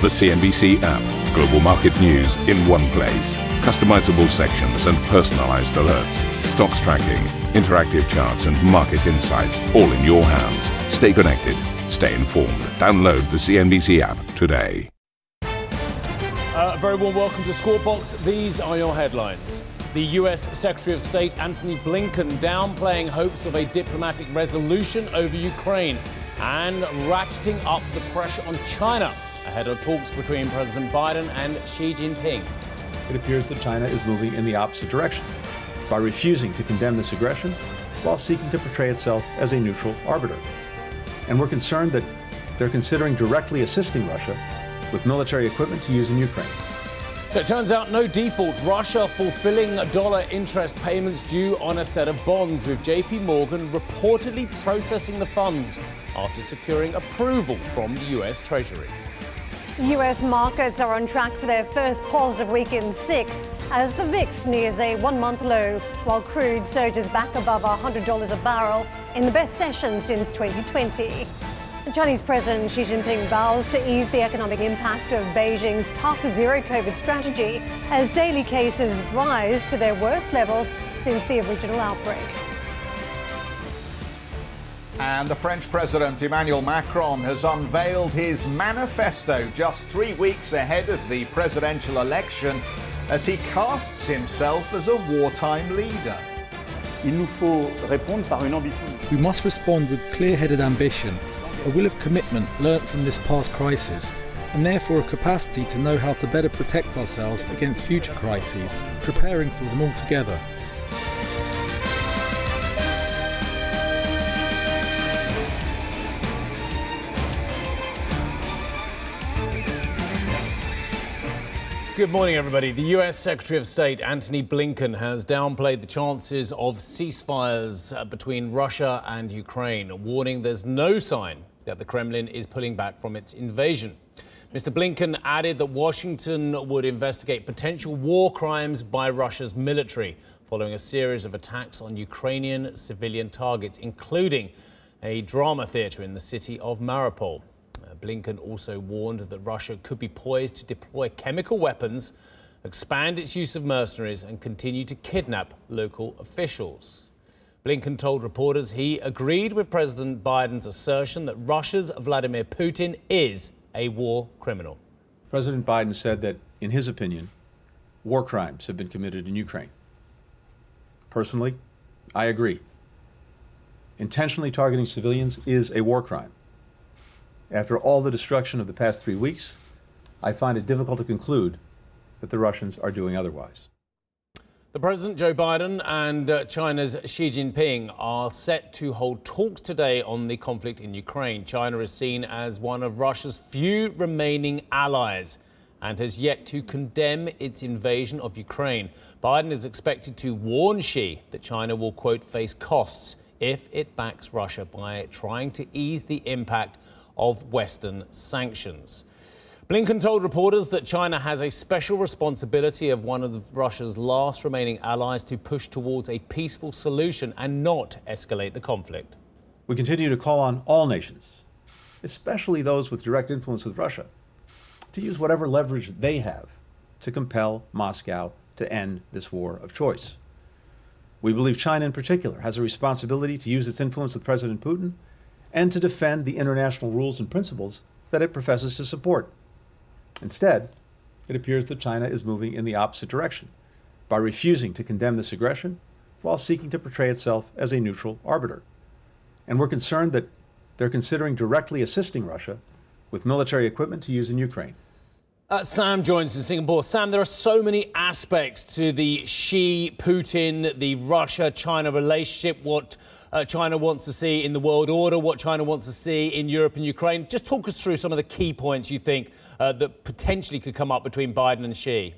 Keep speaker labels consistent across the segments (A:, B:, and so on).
A: The CNBC app. Global market news in one place. Customizable sections and personalized alerts. Stocks tracking, interactive charts, and market insights all in your hands. Stay connected. Stay informed. Download the CNBC app today.
B: Uh, very warm welcome to Squawk Box. These are your headlines. The US Secretary of State Antony Blinken downplaying hopes of a diplomatic resolution over Ukraine and ratcheting up the pressure on China ahead of talks between President Biden and Xi Jinping.
C: It appears that China is moving in the opposite direction by refusing to condemn this aggression while seeking to portray itself as a neutral arbiter. And we're concerned that they're considering directly assisting Russia with military equipment to use in Ukraine.
B: So it turns out no default. Russia fulfilling dollar interest payments due on a set of bonds, with JP Morgan reportedly processing the funds after securing approval from the US Treasury.
D: US markets are on track for their first positive week in six as the VIX nears a one month low, while crude surges back above $100 a barrel in the best session since 2020. Chinese President Xi Jinping vows to ease the economic impact of Beijing's tough zero COVID strategy as daily cases rise to their worst levels since the original outbreak.
E: And the French President Emmanuel Macron has unveiled his manifesto just three weeks ahead of the presidential election as he casts himself as a wartime leader.
F: We
G: must respond with clear headed ambition, a will of commitment learnt from this past crisis, and therefore a capacity to know how to better protect ourselves against future crises, preparing for them all
B: Good morning, everybody. The U.S. Secretary of State Antony Blinken has downplayed the chances of ceasefires uh, between Russia and Ukraine, warning there's no sign that the Kremlin is pulling back from its invasion. Mr. Blinken added that Washington would investigate potential war crimes by Russia's military following a series of attacks on Ukrainian civilian targets, including a drama theater in the city of Mariupol. Blinken also warned that Russia could be poised to deploy chemical weapons, expand its use of mercenaries, and continue to kidnap local officials. Blinken told reporters he agreed with President Biden's assertion that Russia's Vladimir Putin is a war criminal.
C: President Biden said that, in his opinion, war crimes have been committed in Ukraine. Personally, I agree. Intentionally targeting civilians is a war crime. After all the destruction of the past three weeks, I find it difficult to conclude that the Russians are doing otherwise.
B: The President Joe Biden and uh, China's Xi Jinping are set to hold talks today on the conflict in Ukraine. China is seen as one of Russia's few remaining allies and has yet to condemn its invasion of Ukraine. Biden is expected to warn Xi that China will, quote, face costs if it backs Russia by trying to ease the impact of Western sanctions. Blinken told reporters that China has a special responsibility of one of Russia's last remaining allies to push towards a peaceful solution and not escalate the conflict.
C: We continue to call on all nations, especially those with direct influence with Russia, to use whatever leverage they have to compel Moscow to end this war of choice. We believe China, in particular, has a responsibility to use its influence with President Putin and to defend the international rules and principles that it professes to support. Instead, it appears that China is moving in the opposite direction by refusing to condemn this aggression while seeking to portray itself as a neutral arbiter. And we're concerned that they're considering directly assisting Russia with military equipment to use in Ukraine.
B: Uh, Sam joins in Singapore. Sam, there are so many aspects to the Xi Putin, the Russia China relationship, what uh, China wants to see in the world order, what China wants to see in Europe and Ukraine. Just talk us through some of the key points you think uh, that potentially could come up between Biden and Xi.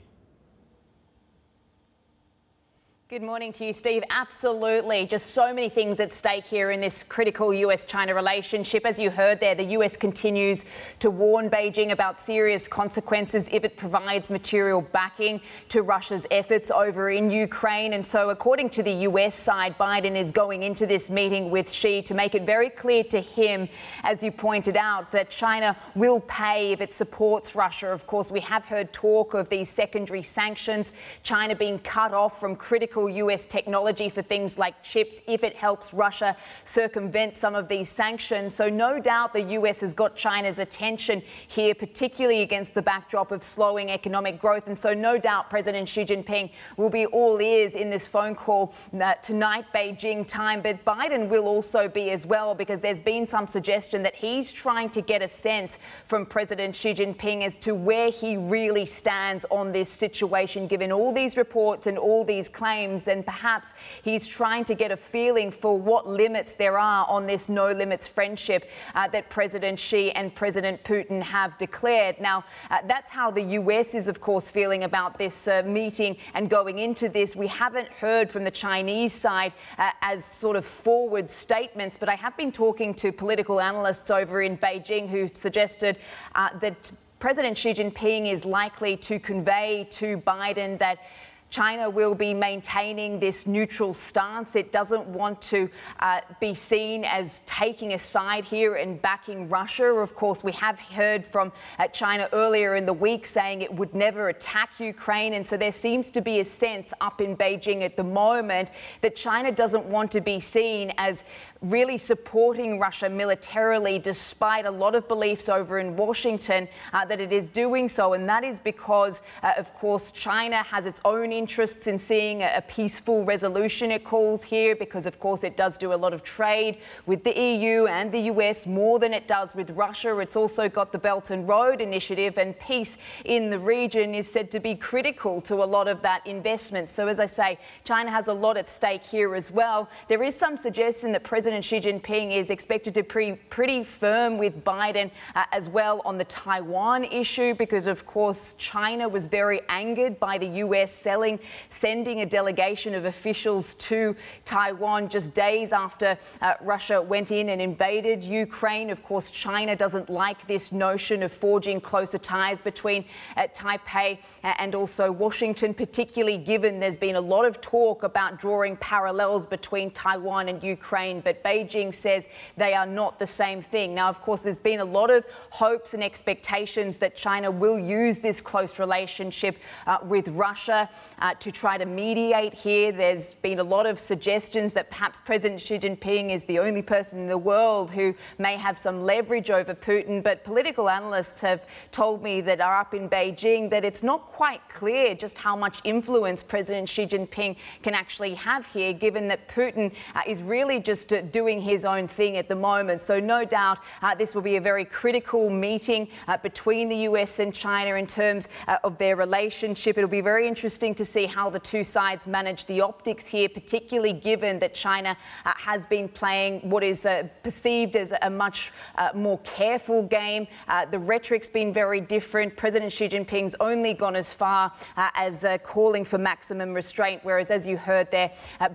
F: Good morning to you, Steve. Absolutely. Just so many things at stake here in this critical US China relationship. As you heard there, the US continues to warn Beijing about serious consequences if it provides material backing to Russia's efforts over in Ukraine. And so, according to the US side, Biden is going into this meeting with Xi to make it very clear to him, as you pointed out, that China will pay if it supports Russia. Of course, we have heard talk of these secondary sanctions, China being cut off from critical critical US technology for things like chips if it helps Russia circumvent some of these sanctions. So, no doubt the US has got China's attention here, particularly against the backdrop of slowing economic growth. And so, no doubt President Xi Jinping will be all ears in this phone call uh, tonight, Beijing time. But Biden will also be as well, because there's been some suggestion that he's trying to get a sense from President Xi Jinping as to where he really stands on this situation, given all these reports and all these claims and perhaps he's trying to get a feeling for what limits there are on this no limits friendship uh, that President Xi and President Putin have declared. Now, uh, that's how the US is, of course, feeling about this uh, meeting and going into this. We haven't heard from the Chinese side uh, as sort of forward statements, but I have been talking to political analysts over in Beijing who suggested uh, that President Xi Jinping is likely to convey to Biden that China will be maintaining this neutral stance. It doesn't want to uh, be seen as taking a side here and backing Russia. Of course, we have heard from uh, China earlier in the week saying it would never attack Ukraine. And so there seems to be a sense up in Beijing at the moment that China doesn't want to be seen as really supporting Russia militarily, despite a lot of beliefs over in Washington uh, that it is doing so. And that is because, uh, of course, China has its own interests in seeing a, a, peaceful resolution, it calls here, because, of course, it does do a lot of trade with the EU and the US more than it does with Russia. It's also got the Belt and Road Initiative, and peace in the region is said to be critical to a lot of that investment. So, as I say, China has a lot at stake here as well. There is some suggestion that President President Xi Jinping is expected to be pretty firm with Biden uh, as well on the Taiwan issue because, of course, China was very angered by the US selling, sending a delegation of officials to Taiwan just days after uh, Russia went in and invaded Ukraine. Of course, China doesn't like this notion of forging closer ties between uh, Taipei and also Washington, particularly given there's been a lot of talk about drawing parallels between Taiwan and Ukraine. But Beijing says they are not the same thing. Now, of course, there's been a lot of hopes and expectations that China will use this close relationship uh, with Russia uh, to try to mediate here. There's been a lot of suggestions that perhaps President Xi Jinping is the only person in the world who may have some leverage over Putin. But political analysts have told me that are up in Beijing that it's not quite clear just how much influence President Xi Jinping can actually have here, given that Putin uh, is really just uh, doing his own thing at the moment. So, no doubt uh, this will be a very critical meeting uh, between the US and China in terms uh, of their relationship. It'll be very interesting to see how the two sides manage the optics here, particularly given that China uh, has been playing what is uh, perceived as a much more careful game. the rhetoric's been very different. President Xi Jinping's only gone as far as calling for maximum restraint, whereas, as you heard there,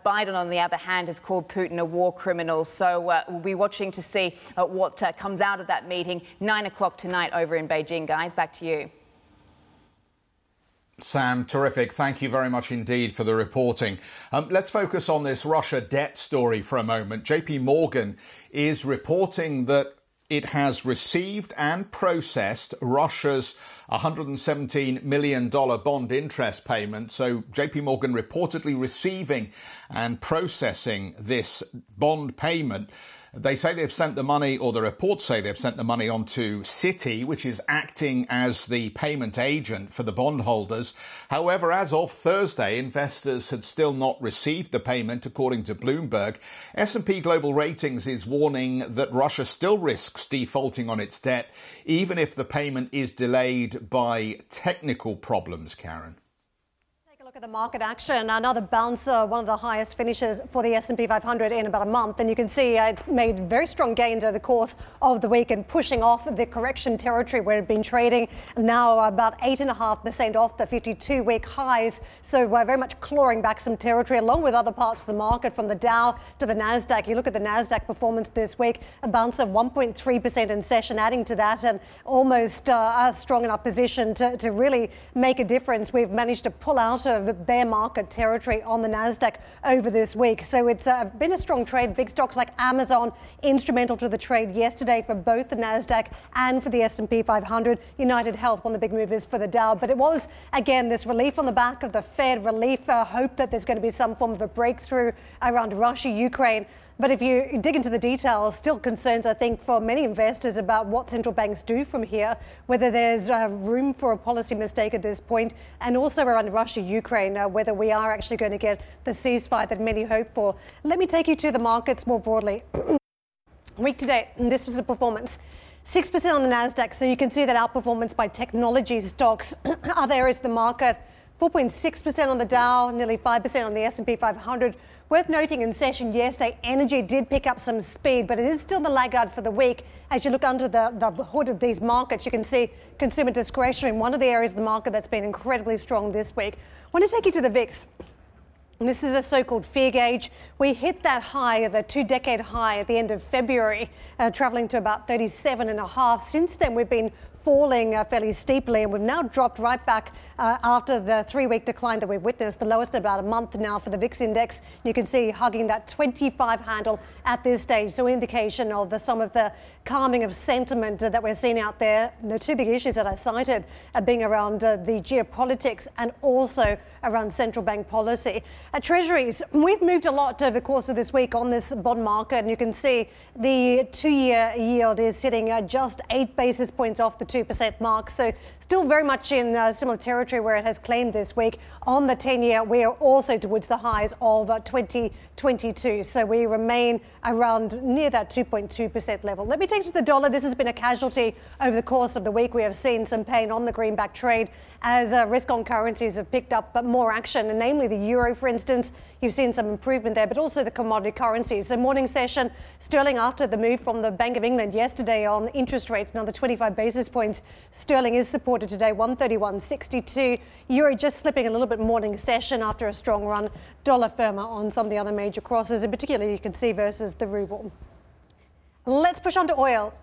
F: Biden, on the other hand, has called Putin a war criminal criminals. So uh, we'll be watching to see uh, what uh, comes out of that meeting. Nine o'clock tonight over in Beijing, guys. Back to you.
E: Sam, terrific. Thank you very much indeed for the reporting. Um, let's focus on this Russia debt story for a moment. JP Morgan is reporting that it has received and processed Russia's $117 million bond interest payment. So JP Morgan reportedly receiving and processing this bond payment. They say they've sent the money, or the reports say they've sent the money on to which is acting as the payment agent for the bondholders. However, as of Thursday, investors had still not received the payment, according to Bloomberg. S&P Global Ratings is warning that Russia still risks defaulting on its debt, even if the payment is delayed by technical problems, Karen
D: look at the market action, another bouncer, one of the highest finishes for the S&P 500 in about a month, and you can see uh, it's made very strong gains over the course of the week and pushing off the correction territory where it had been trading. Now about eight and a half percent off the 52-week highs, so we're very much clawing back some territory, along with other parts of the market, from the Dow to the Nasdaq. You look at the Nasdaq performance this week, a bounce of 1.3 percent in session, adding to that, and almost uh, a strong enough position to, to really make a difference. We've managed to pull out of bear market territory on the Nasdaq over this week. So it's uh, been a strong trade. Big stocks like Amazon instrumental to the trade yesterday for both the Nasdaq and for the S&P 500. United Health one of the big movers for the Dow, but it was again this relief on the back of the Fed relief. Uh, hope that there's going to be some form of a breakthrough around Russia, Ukraine. But if you dig into the details, still concerns, I think, for many investors about what central banks do from here, whether there's uh, room for a policy mistake at this point, and also around Russia, Ukraine, uh, whether we are actually going to get the ceasefire that many hope for. Let me take you to the markets more broadly. Week to date, and this was a performance. 6% on the NASDAQ, so you can see that outperformance by technology stocks. Other areas of the market, 4.6% on the Dow, nearly 5% on the S&P 500. Worth noting in session yesterday, energy did pick up some speed, but it is still the laggard for the week. As you look under the, the hood of these markets, you can see consumer discretionary, one of the areas of the market that's been incredibly strong this week. I want to take you to the VIX. This is a so-called fear gauge. We hit that high, the two-decade high at the end of February, uh, traveling to about 37 and a half. Since then, we've been falling uh, fairly steeply, and we've now dropped right back uh, after the three week decline that we've witnessed, the lowest in about a month now for the VIX index. You can see hugging that 25 handle at this stage, so indication of the, some of the calming of sentiment uh, that we're seeing out there. The two big issues that I cited are being around uh, the geopolitics and also around central bank policy. At Treasuries, we've moved a lot over the course of this week on this bond market, and you can see the two year yield is sitting at just eight basis points off the 2% mark. So still very much in uh, similar territory where it has claimed this week. On the 10 year, we are also towards the highs of uh, 2022. So we remain around near that 2.2% level. Let me take to the dollar. This has been a casualty over the course of the week. We have seen some pain on the greenback trade as uh, risk on currencies have picked up but more action, and namely the euro, for instance. You've seen some improvement there, but also the commodity currencies. So, morning session, sterling after the move from the Bank of England yesterday on interest rates, another 25 basis points. Sterling is supported today, 131.62. Euro just slipping a little bit morning session after a strong run. Dollar firmer on some of the other major crosses, in particular, you can see versus the ruble. Let's push on to oil.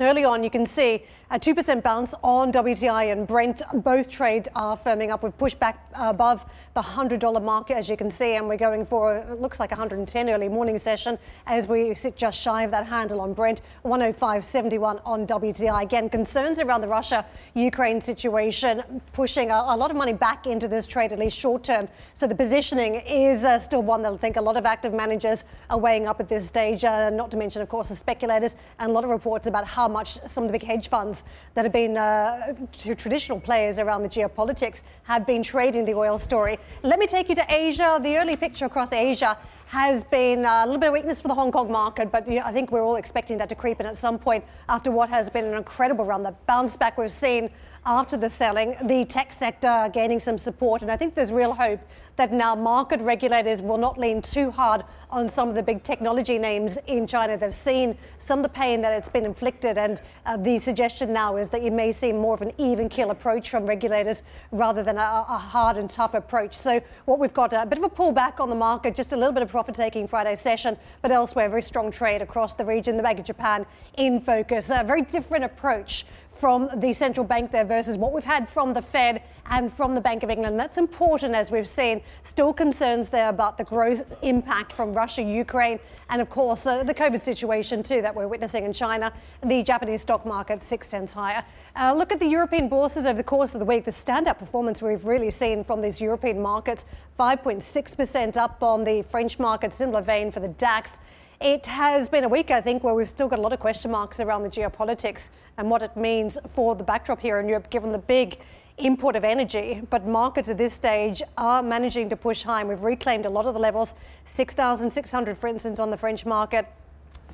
D: Early on, you can see a 2% bounce on WTI and Brent. Both trades are firming up. We've pushed back above the $100 mark, as you can see, and we're going for, it looks like 110 early morning session as we sit just shy of that handle on Brent, 105.71 on WTI. Again, concerns around the Russia Ukraine situation pushing a, a, lot of money back into this trade, at least short term. So the positioning is uh, still one that I think a lot of active managers are weighing up at this stage, uh, not to mention, of course, the speculators and a lot of reports about how much some of the big hedge funds that have been uh, traditional players around the geopolitics have been trading the oil story. Let me take you to Asia. The early picture across Asia has been uh, a little bit of weakness for the Hong Kong market, but I think we're all expecting that to creep in at some point after what has been an incredible run. The bounce back we've seen after the selling, the tech sector gaining some support, and I think there's real hope that now market regulators will not lean too hard on some of the big technology names in China. They've seen some of the pain that it's been inflicted, and uh, the suggestion now is that you may see more of an even kill approach from regulators rather than a, a hard and tough approach. So, what we've got a bit of a pullback on the market, just a little bit of profit taking Friday session, but elsewhere, very strong trade across the region. The Bank of Japan in focus, a very different approach from the central bank there versus what we've had from the Fed and from the Bank of England. That's important as we've seen. Still concerns there about the growth impact from Russia, Ukraine, and of course uh, the COVID situation too that we're witnessing in China. The Japanese stock market six tenths higher. Uh, look at the European bourses over the course of the week. The standout performance we've really seen from these European markets 5.6% up on the French market, similar vein for the DAX. It has been a week, I think, where we've still got a lot of question marks around the geopolitics and what it means for the backdrop here in Europe, given the big import of energy. But markets at this stage are managing to push high. And we've reclaimed a lot of the levels 6,600, for instance, on the French market.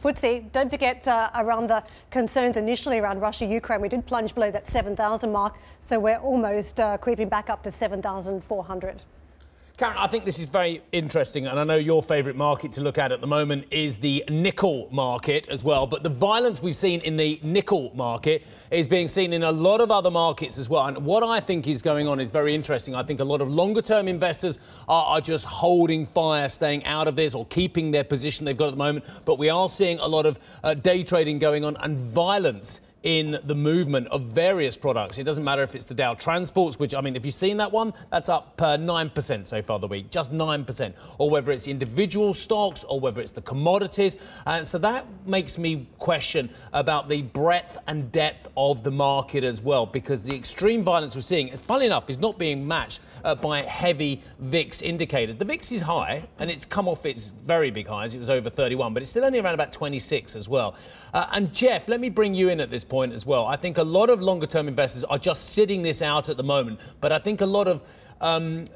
D: FTSE. Don't forget uh, around the concerns initially around Russia Ukraine, we did plunge below that 7,000 mark, so we're almost uh, creeping back up to 7,400.
B: Karen, I think this is very interesting, and I know your favourite market to look at at the moment is the nickel market as well. But the violence we've seen in the nickel market is being seen in a lot of other markets as well. And what I think is going on is very interesting. I think a lot of longer term investors are, are just holding fire, staying out of this, or keeping their position they've got at the moment. But we are seeing a lot of uh, day trading going on and violence in the movement of various products. It doesn't matter if it's the Dow Transports, which, I mean, if you've seen that one, that's up per 9% so far the week, just 9%, or whether it's individual stocks or whether it's the commodities. And so that makes me question about the breadth and depth of the market as well, because the extreme violence we're seeing, funnily enough, is not being matched uh, by heavy VIX indicators. The VIX is high, and it's come off its very big highs. It was over 31, but it's still only around about 26 as well. Uh, and Geoff, let me bring you in at this point as well. I think a lot of longer term investors are just sitting this out at the moment, but I think a lot of um,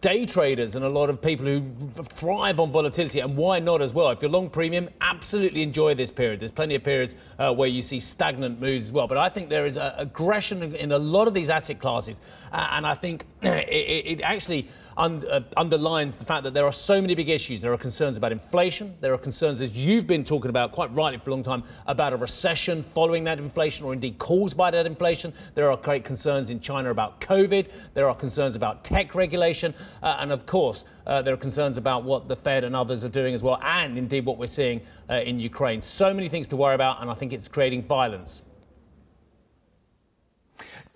B: day traders and a lot of people who thrive on volatility, and why not as well? If you're long premium, absolutely enjoy this period. There's plenty of periods uh, where you see stagnant moves as well. But I think there is aggression in a lot of these asset classes, uh, and I think it, it actually un- uh, underlines the fact that there are so many big issues. There are concerns about inflation. There are concerns, as you've been talking about quite rightly for a long time, about a recession following that inflation or indeed caused by that inflation. There are great concerns in China about COVID. There are concerns about tech regulation. Uh, and of course, uh, there are concerns about what the Fed and others are doing as well, and indeed what we're seeing uh, in Ukraine. So many things to worry about, and I think it's creating violence.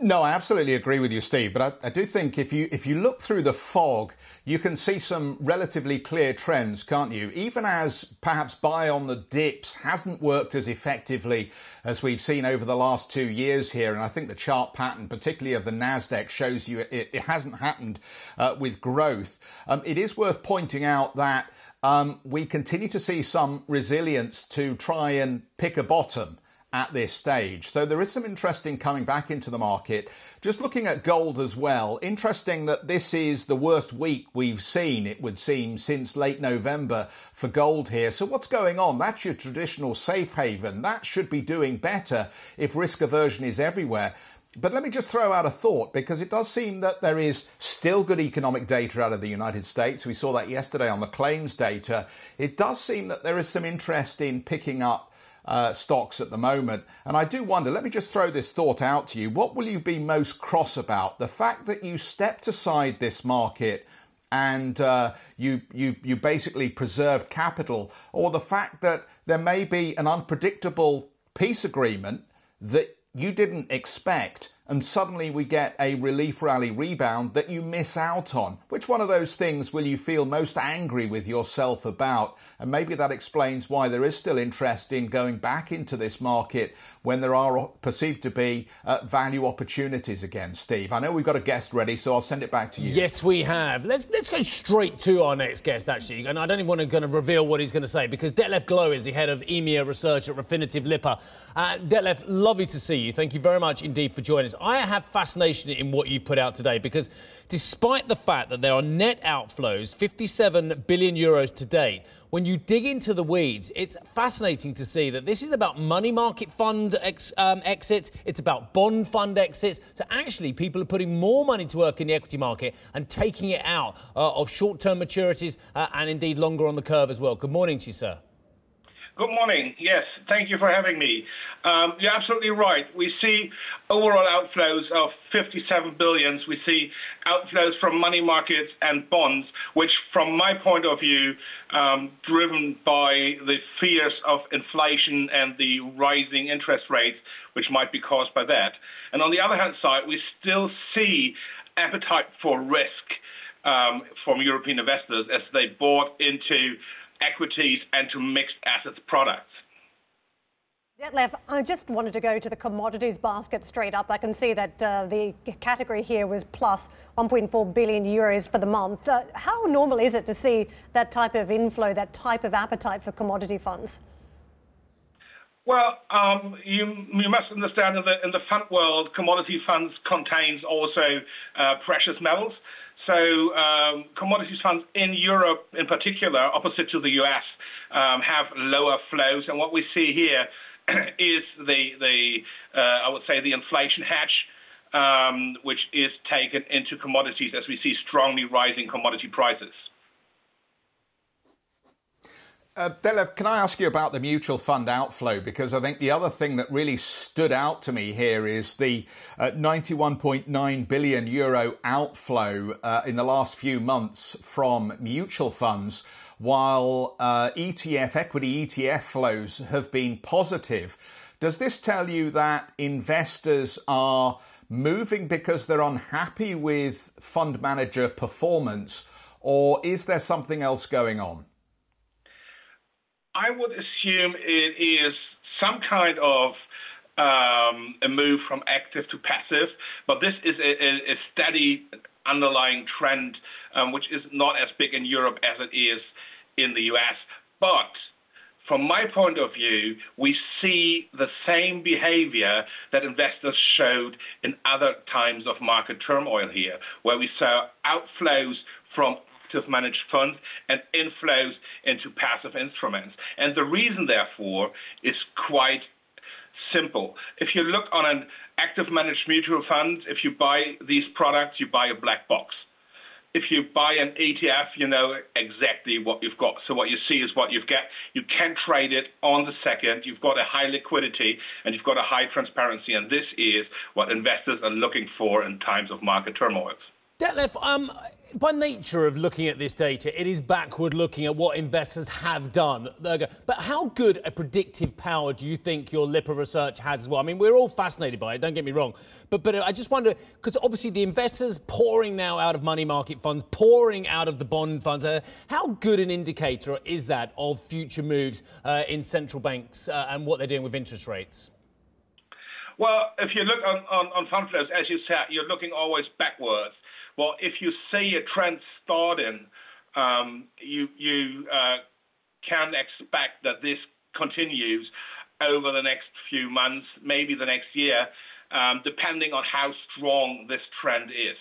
E: No, I absolutely agree with you, Steve. But I, I, do think if you if you look through the fog, you can see some relatively clear trends, can't you? Even as perhaps buy on the dips hasn't worked as effectively as we've seen over the last two years here, and I think the chart pattern, particularly of the Nasdaq, shows you it, it hasn't happened uh, with growth. Um, it is worth pointing out that. Um, we continue to see some resilience to try and pick a bottom at this stage. So there is some interesting coming back into the market. Just looking at gold as well, interesting that this is the worst week we've seen, it would seem, since late November for gold here. So what's going on? That's your traditional safe haven. That should be doing better if risk aversion is everywhere. But let me just throw out a thought because it does seem that there is still good economic data out of the United States. We saw that yesterday on the claims data. It does seem that there is some interest in picking up uh, stocks at the moment. And I do wonder, let me just throw this thought out to you. What will you be most cross about? The fact that you stepped aside this market and uh, you, you, you basically preserved capital, or the fact that there may be an unpredictable peace agreement that you didn't expect and suddenly we get a relief rally rebound that you miss out on. Which one of those things will you feel most angry with yourself about? And maybe that explains why there is still interest in going back into this market when there are perceived to be uh, value opportunities again, Steve. I know we've got a guest ready, so I'll send it back to you.
B: Yes, we have. Let's let's go straight to our next guest, actually. And I don't even want to kind of reveal what he's going to say because Detlef Glow is the head of EMEA research at Refinitiv Lipper. Uh, Detlef, lovely to see you. Thank you very much indeed for joining us. I have fascination in what you've put out today because despite the fact that there are net outflows, 57 billion euros to date, when you dig into the weeds, it's fascinating to see that this is about money market fund ex, um, exits, it's about bond fund exits. So actually, people are putting more money to work in the equity market and taking it out uh, of short term maturities uh, and indeed longer on the curve as well. Good morning to you, sir.
H: Good morning. Yes, thank you for having me. Um, you're absolutely right. We see overall outflows of 57 billions. We see outflows from money markets and bonds, which, from my point of view, um, driven by the fears of inflation and the rising interest rates, which might be caused by that. And on the other hand side, we still see appetite for risk um, from European investors as they bought into equities and to mixed assets products.
D: Detlef, I just wanted to go to the commodities basket straight up. I can see that uh, the category here was plus 1.4 billion euros for the month. Uh, how normal is it to see that type of inflow, that type of appetite for commodity funds?
H: Well, um, you, you, must understand in the, in the fund world, commodity funds contains also uh, precious metals. So um, commodities funds in Europe, in particular, opposite to the US, um, have lower flows. And what we see here is the, the uh, I would say, the inflation hedge, um, which is taken into commodities as we see strongly rising commodity prices.
E: Uh, can I ask you about the mutual fund outflow? Because I think the other thing that really stood out to me here is the uh, 91.9 billion euro outflow uh, in the last few months from mutual funds, while uh, ETF, equity ETF flows have been positive. Does this tell you that investors are moving because they're unhappy with fund manager performance, or is there something else going on?
H: I would assume it is some kind of um, a move from active to passive, but this is a, a, steady underlying trend, um, which is not as big in Europe as it is in the US. But from my point of view, we see the same behavior that investors showed in other times of market turmoil here, where we saw outflows from active managed funds and inflows into passive instruments. And the reason, therefore, is quite simple. If you look on an active managed mutual fund, if you buy these products, you buy a black box. If you buy an ETF, you know exactly what you've got. So what you see is what you've got. You can trade it on the second. You've got a high liquidity and you've got a high transparency. And this is what investors are looking for in times of market turmoil.
B: Detlef, um, by nature of looking at this data, it is backward looking at what investors have done. But how good a predictive power do you think your Lipper research has as well? I mean, we're all fascinated by it, don't get me wrong. But, but I just wonder, because obviously the investors pouring now out of money market funds, pouring out of the bond funds, uh, how good an indicator is that of future moves uh, in central banks uh, and what they're doing with interest rates?
H: Well, if you look on, on, on fund flows, as you said, you're looking always backwards. Well, if you see a trend starting, um, you you uh, can expect that this continues over the next few months, maybe the next year, um, depending on how strong this trend is.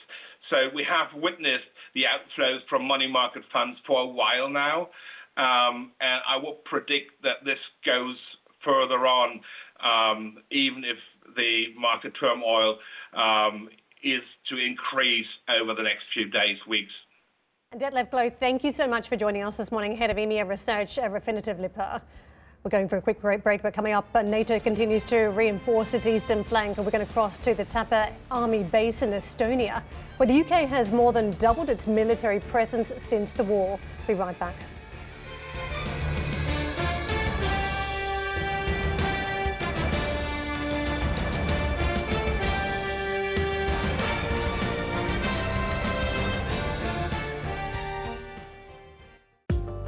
H: So we have witnessed the outflows from money market funds for a while now, um, and I will predict that this goes further on, um, even if the market turmoil um, is to increase over the next few days, weeks.
D: Detlef Glow, thank you so much for joining us this morning, head of EMEA Research at Refinitiv Lipper. We're going for a quick break, but coming up, uh, NATO continues to reinforce its eastern flank, and we're going to cross to the Tapa Army base in Estonia, where the UK has more than doubled its military presence since the war. Be right back.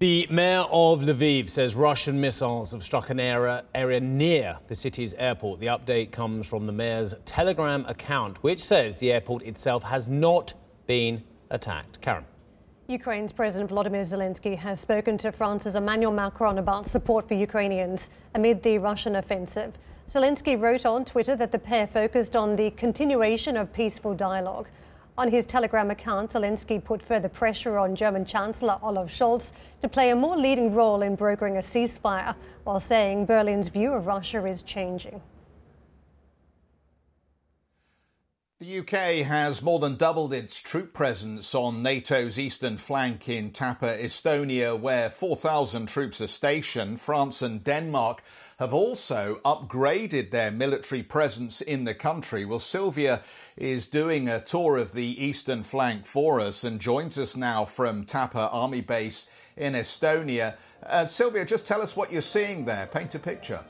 B: The mayor of Lviv says Russian missiles have struck an area, area near the city's airport. The update comes from the mayor's Telegram account, which says the airport itself has not been attacked. Karen.
D: Ukraine's President Volodymyr Zelensky has spoken to France's Emmanuel Macron about support for Ukrainians amid the Russian offensive. Zelensky wrote on Twitter that the pair focused on the continuation of peaceful dialogue. On his Telegram account, Zelensky put further pressure on German Chancellor Olaf Scholz to play a more leading role in brokering a ceasefire, while saying Berlin's view of Russia is changing.
E: The UK has more than doubled its troop presence on NATO's eastern flank in Tapa, Estonia, where 4,000 troops are stationed. France and Denmark have also upgraded their military presence in the country. Well, Sylvia is doing a tour of the eastern flank for us and joins us now from Tapa Army Base in Estonia. Uh, Sylvia, just tell us what you're seeing there. Paint a picture.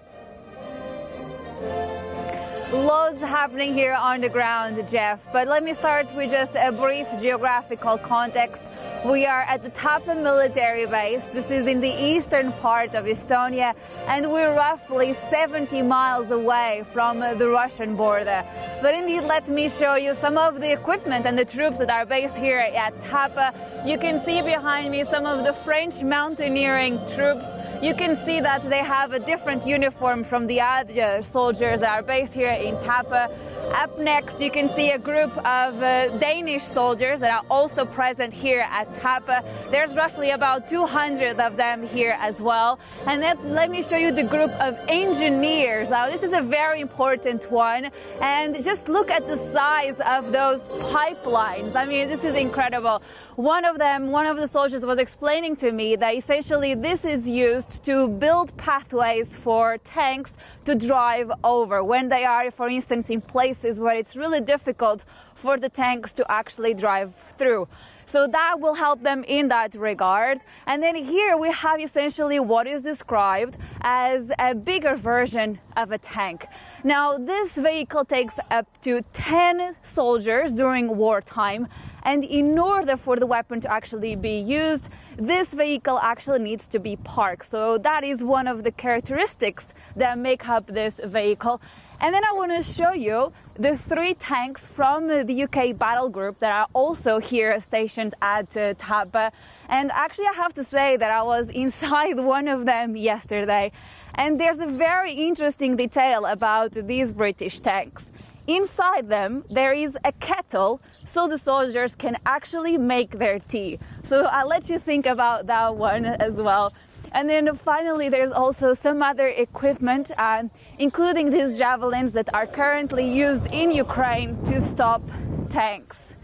I: Loads happening here on the ground, Geoff. But let me start with just a brief geographical context. We are at the Tapa military base. This is in the eastern part of Estonia, and we're roughly 70 miles away from the Russian border. But indeed, let me show you some of the equipment and the troops that are based here at Tapa. You can see behind me some of the French mountaineering troops. You can see that they have a different uniform from the other soldiers that are based here in Tapa. Up next, you can see a group of uh, Danish soldiers that are also present here at Tapa. There's roughly about 200 of them here as well. And then let me show you the group of engineers. Now, this is a very important one. And just look at the size of those pipelines. I mean, this is incredible. One of them, one of the soldiers was explaining to me that essentially this is used to build pathways for tanks to drive over when they are, for instance, in places where it's really difficult for the tanks to actually drive through. So that will help them in that regard. And then here we have essentially what is described as a bigger version of a tank. Now, this vehicle takes up to 10 soldiers during wartime. And in order for the weapon to actually be used, this vehicle actually needs to be parked. So that is one of the characteristics that make up this vehicle. And then I want to show you the three tanks from the UK battle group that are also here stationed at uh, Tapa. And actually, I have to say that I was inside one of them yesterday. And there's a very interesting detail about these British tanks. Inside them, there is a kettle so the soldiers can actually make their tea. So I'll let you think about that one as well. And then finally, there's also some other equipment, uh, including these javelins that are currently used in Ukraine to stop tanks.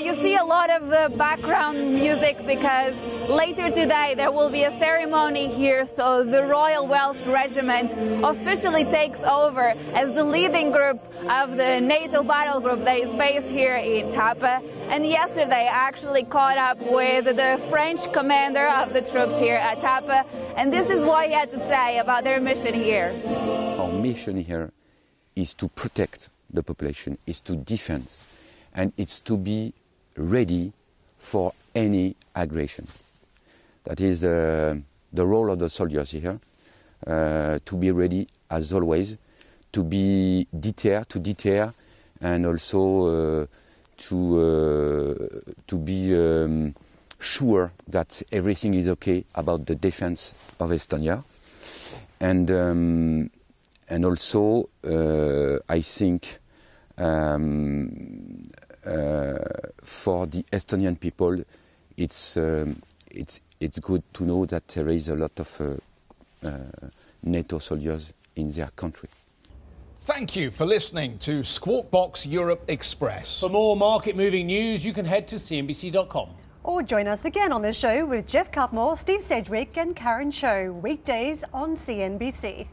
I: You see a lot of uh, background music because later today there will be a ceremony here. So the Royal Welsh Regiment officially takes over as the leading group of the NATO battle group that is based here in Tapa. And yesterday I actually caught up with the French commander of the troops here at Tapa. And this is what he had to say about their mission here.
J: Our mission here is to protect the population, is to defend and it's to be ready for any aggression. That is uh, the role of the soldiers here, uh, to be ready as always, to be deter, to deter, and also uh, to uh, to be um, sure that everything is okay about the defense of Estonia, and um, and also uh, I think um, for the Estonian people, it's, um, it's, it's good to know that there is a lot of uh, uh, NATO soldiers in their country.
E: Thank you for listening to Squawk Box Europe Express.
B: For more market moving news, you can head to CNBC.com.
D: Or join us again on the show with Geoff Cutmore, Steve Sedgwick, and Karen Tso, weekdays on CNBC.